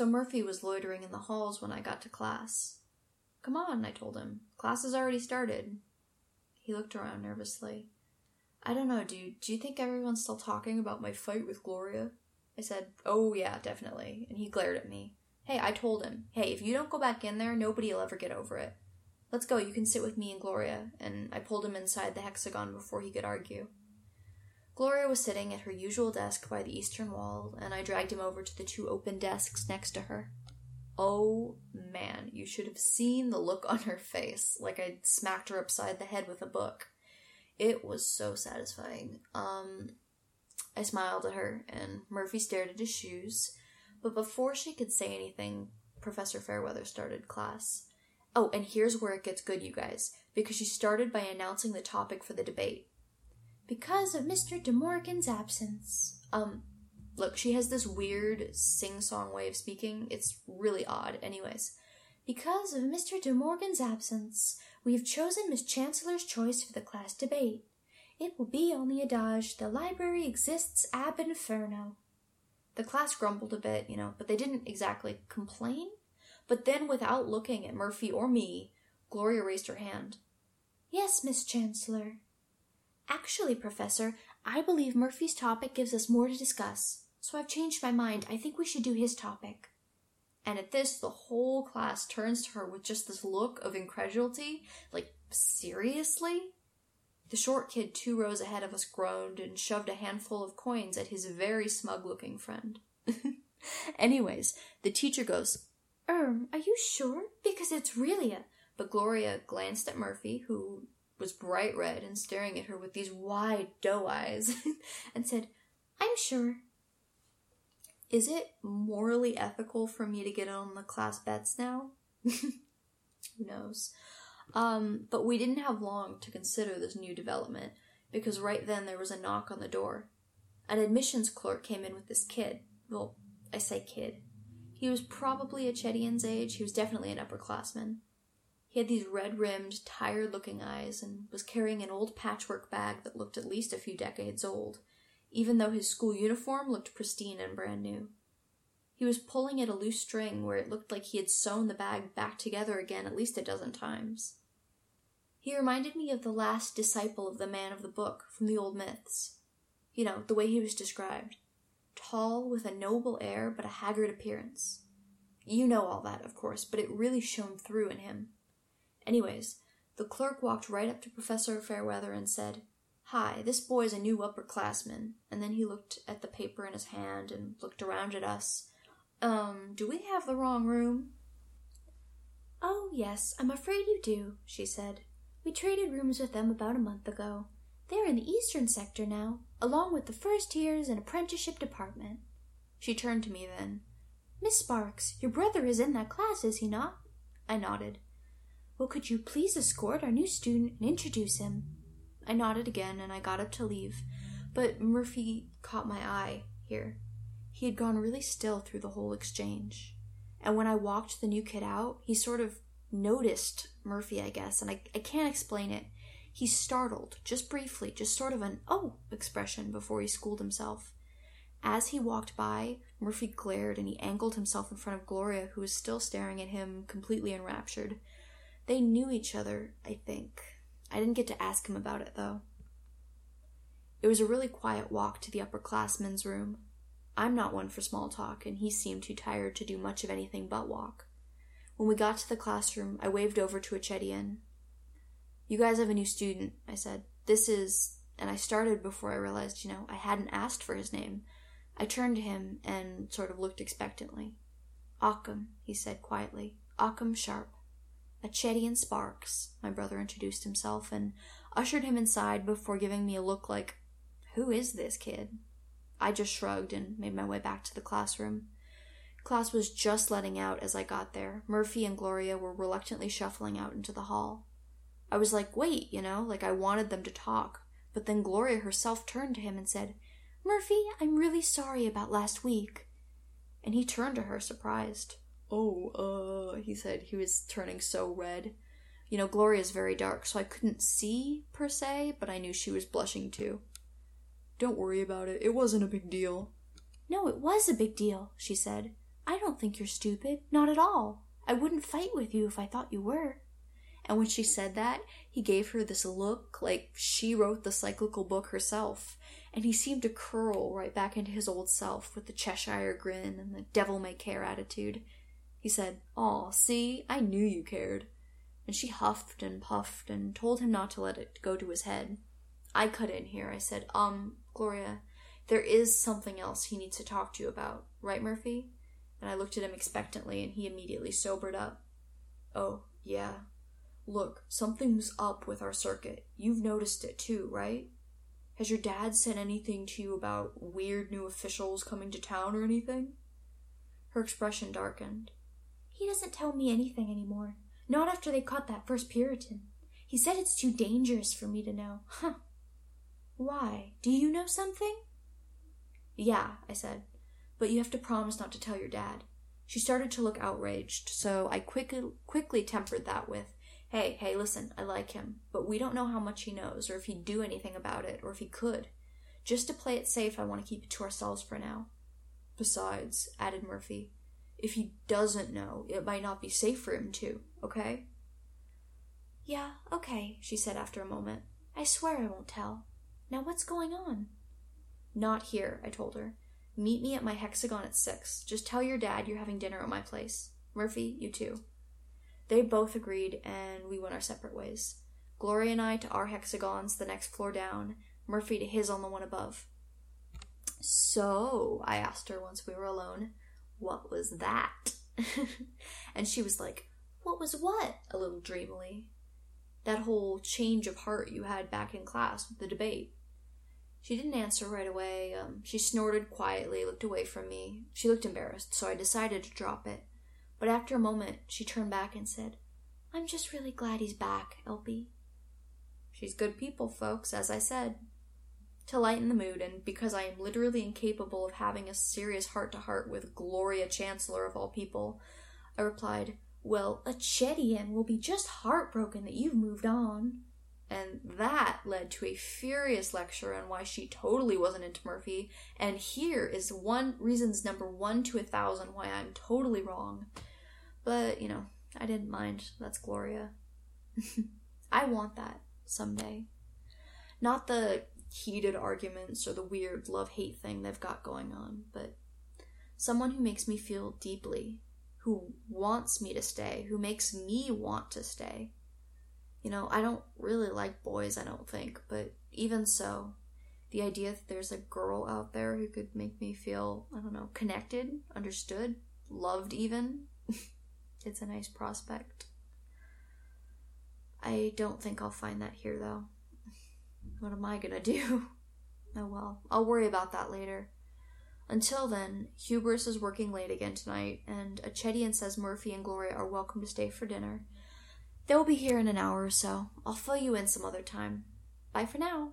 So Murphy was loitering in the halls when I got to class. Come on, I told him. Class has already started. He looked around nervously. I don't know, dude. Do you think everyone's still talking about my fight with Gloria? I said, Oh, yeah, definitely. And he glared at me. Hey, I told him, hey, if you don't go back in there, nobody will ever get over it. Let's go, you can sit with me and Gloria. And I pulled him inside the hexagon before he could argue. Gloria was sitting at her usual desk by the eastern wall, and I dragged him over to the two open desks next to her. Oh man, you should have seen the look on her face, like I'd smacked her upside the head with a book. It was so satisfying. Um, I smiled at her, and Murphy stared at his shoes. But before she could say anything, Professor Fairweather started class. Oh, and here's where it gets good, you guys, because she started by announcing the topic for the debate. Because of Mr. De Morgan's absence. Um, look, she has this weird sing song way of speaking. It's really odd. Anyways, because of Mr. De Morgan's absence, we have chosen Miss Chancellor's choice for the class debate. It will be on the adage, the library exists ab inferno. The class grumbled a bit, you know, but they didn't exactly complain. But then, without looking at Murphy or me, Gloria raised her hand. Yes, Miss Chancellor. Actually, Professor, I believe Murphy's topic gives us more to discuss, so I've changed my mind. I think we should do his topic. And at this, the whole class turns to her with just this look of incredulity like, seriously? The short kid two rows ahead of us groaned and shoved a handful of coins at his very smug looking friend. Anyways, the teacher goes, Erm, are you sure? Because it's really a. But Gloria glanced at Murphy, who was bright red and staring at her with these wide doe eyes, and said, I'm sure. Is it morally ethical for me to get on the class bets now? Who knows? Um, but we didn't have long to consider this new development because right then there was a knock on the door. An admissions clerk came in with this kid. Well, I say kid. He was probably a Chedian's age. He was definitely an upperclassman. He had these red rimmed, tired looking eyes and was carrying an old patchwork bag that looked at least a few decades old, even though his school uniform looked pristine and brand new. He was pulling at a loose string where it looked like he had sewn the bag back together again at least a dozen times. He reminded me of the last disciple of the man of the book from the old myths. You know, the way he was described tall, with a noble air, but a haggard appearance. You know all that, of course, but it really shone through in him. Anyways, the clerk walked right up to Professor Fairweather and said, Hi, this boy's a new upperclassman. And then he looked at the paper in his hand and looked around at us. Um, do we have the wrong room? Oh, yes, I'm afraid you do, she said. We traded rooms with them about a month ago. They're in the eastern sector now, along with the first years and apprenticeship department. She turned to me then. Miss Sparks, your brother is in that class, is he not? I nodded. Well, could you please escort our new student and introduce him? I nodded again and I got up to leave, but Murphy caught my eye here. He had gone really still through the whole exchange. And when I walked the new kid out, he sort of noticed Murphy, I guess, and I, I can't explain it. He startled, just briefly, just sort of an oh expression before he schooled himself. As he walked by, Murphy glared and he angled himself in front of Gloria, who was still staring at him, completely enraptured. They knew each other, I think. I didn't get to ask him about it, though. It was a really quiet walk to the upperclassman's room. I'm not one for small talk, and he seemed too tired to do much of anything but walk. When we got to the classroom, I waved over to a Chedian. You guys have a new student, I said. This is. And I started before I realized, you know, I hadn't asked for his name. I turned to him and sort of looked expectantly. Occam, he said quietly. Occam Sharp. A Chedian Sparks, my brother introduced himself and ushered him inside before giving me a look like, Who is this kid? I just shrugged and made my way back to the classroom. Class was just letting out as I got there. Murphy and Gloria were reluctantly shuffling out into the hall. I was like, wait, you know, like I wanted them to talk. But then Gloria herself turned to him and said, Murphy, I'm really sorry about last week. And he turned to her, surprised. Oh, uh, he said. He was turning so red. You know, Gloria's very dark, so I couldn't see, per se, but I knew she was blushing too. Don't worry about it. It wasn't a big deal. No, it was a big deal, she said. I don't think you're stupid. Not at all. I wouldn't fight with you if I thought you were. And when she said that, he gave her this look like she wrote the cyclical book herself, and he seemed to curl right back into his old self with the Cheshire grin and the devil may care attitude. He said, Aw, see, I knew you cared. And she huffed and puffed and told him not to let it go to his head. I cut in here. I said, Um, Gloria, there is something else he needs to talk to you about, right, Murphy? And I looked at him expectantly, and he immediately sobered up. Oh, yeah. Look, something's up with our circuit. You've noticed it too, right? Has your dad said anything to you about weird new officials coming to town or anything? Her expression darkened. He doesn't tell me anything anymore. Not after they caught that first Puritan. He said it's too dangerous for me to know. Huh. Why? Do you know something? Yeah, I said. But you have to promise not to tell your dad. She started to look outraged, so I quickly quickly tempered that with, Hey, hey, listen, I like him, but we don't know how much he knows, or if he'd do anything about it, or if he could. Just to play it safe, I want to keep it to ourselves for now. Besides, added Murphy, if he doesn't know, it might not be safe for him to, okay? Yeah, okay, she said after a moment. I swear I won't tell. Now what's going on? Not here, I told her. Meet me at my hexagon at six. Just tell your dad you're having dinner at my place. Murphy, you too. They both agreed, and we went our separate ways. Gloria and I to our hexagons, the next floor down, Murphy to his on the one above. So, I asked her once we were alone, what was that? and she was like, What was what? a little dreamily. That whole change of heart you had back in class with the debate. She didn't answer right away. Um, she snorted quietly, looked away from me. She looked embarrassed, so I decided to drop it. But after a moment, she turned back and said, I'm just really glad he's back, LB. She's good people, folks, as I said. To lighten the mood, and because I am literally incapable of having a serious heart to heart with Gloria Chancellor of all people, I replied, Well, a Chedian will be just heartbroken that you've moved on. And that led to a furious lecture on why she totally wasn't into Murphy. And here is one reasons number one to a thousand why I'm totally wrong. But, you know, I didn't mind. That's Gloria. I want that someday. Not the heated arguments or the weird love hate thing they've got going on, but someone who makes me feel deeply, who wants me to stay, who makes me want to stay. You know, I don't really like boys, I don't think, but even so, the idea that there's a girl out there who could make me feel, I don't know, connected, understood, loved even, it's a nice prospect. I don't think I'll find that here, though. What am I gonna do? Oh well, I'll worry about that later. Until then, Hubris is working late again tonight, and Achedian says Murphy and Gloria are welcome to stay for dinner. They'll be here in an hour or so. I'll fill you in some other time. Bye for now.